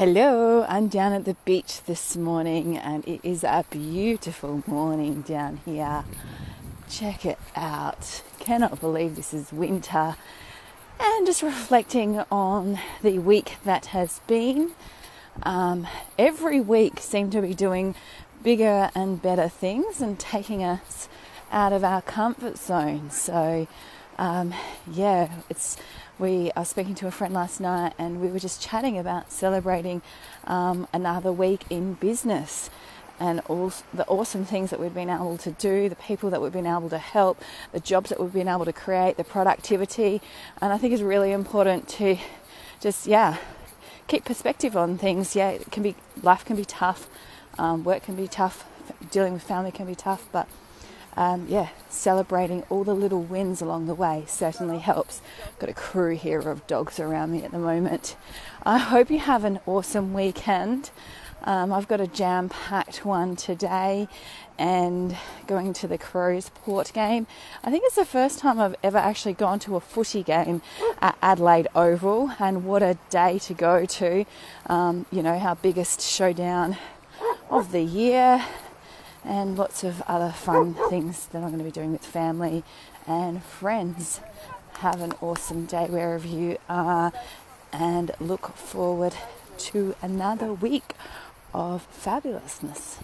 Hello, I'm down at the beach this morning and it is a beautiful morning down here. Check it out. Cannot believe this is winter. And just reflecting on the week that has been. Um, every week seem to be doing bigger and better things and taking us out of our comfort zone. So, um, yeah, it's we I was speaking to a friend last night and we were just chatting about celebrating um, another week in business and all the awesome things that we've been able to do, the people that we've been able to help, the jobs that we've been able to create, the productivity. And I think it's really important to just, yeah, keep perspective on things. Yeah, it can be, life can be tough, um, work can be tough, dealing with family can be tough, but um, yeah, celebrating all the little wins along the way certainly helps. Got a crew here of dogs around me at the moment. I hope you have an awesome weekend. Um, I've got a jam packed one today and going to the Crows Port game. I think it's the first time I've ever actually gone to a footy game at Adelaide Oval, and what a day to go to! Um, you know, our biggest showdown of the year and lots of other fun things that I'm going to be doing with family and friends. Have an awesome day wherever you are and look forward to another week of fabulousness.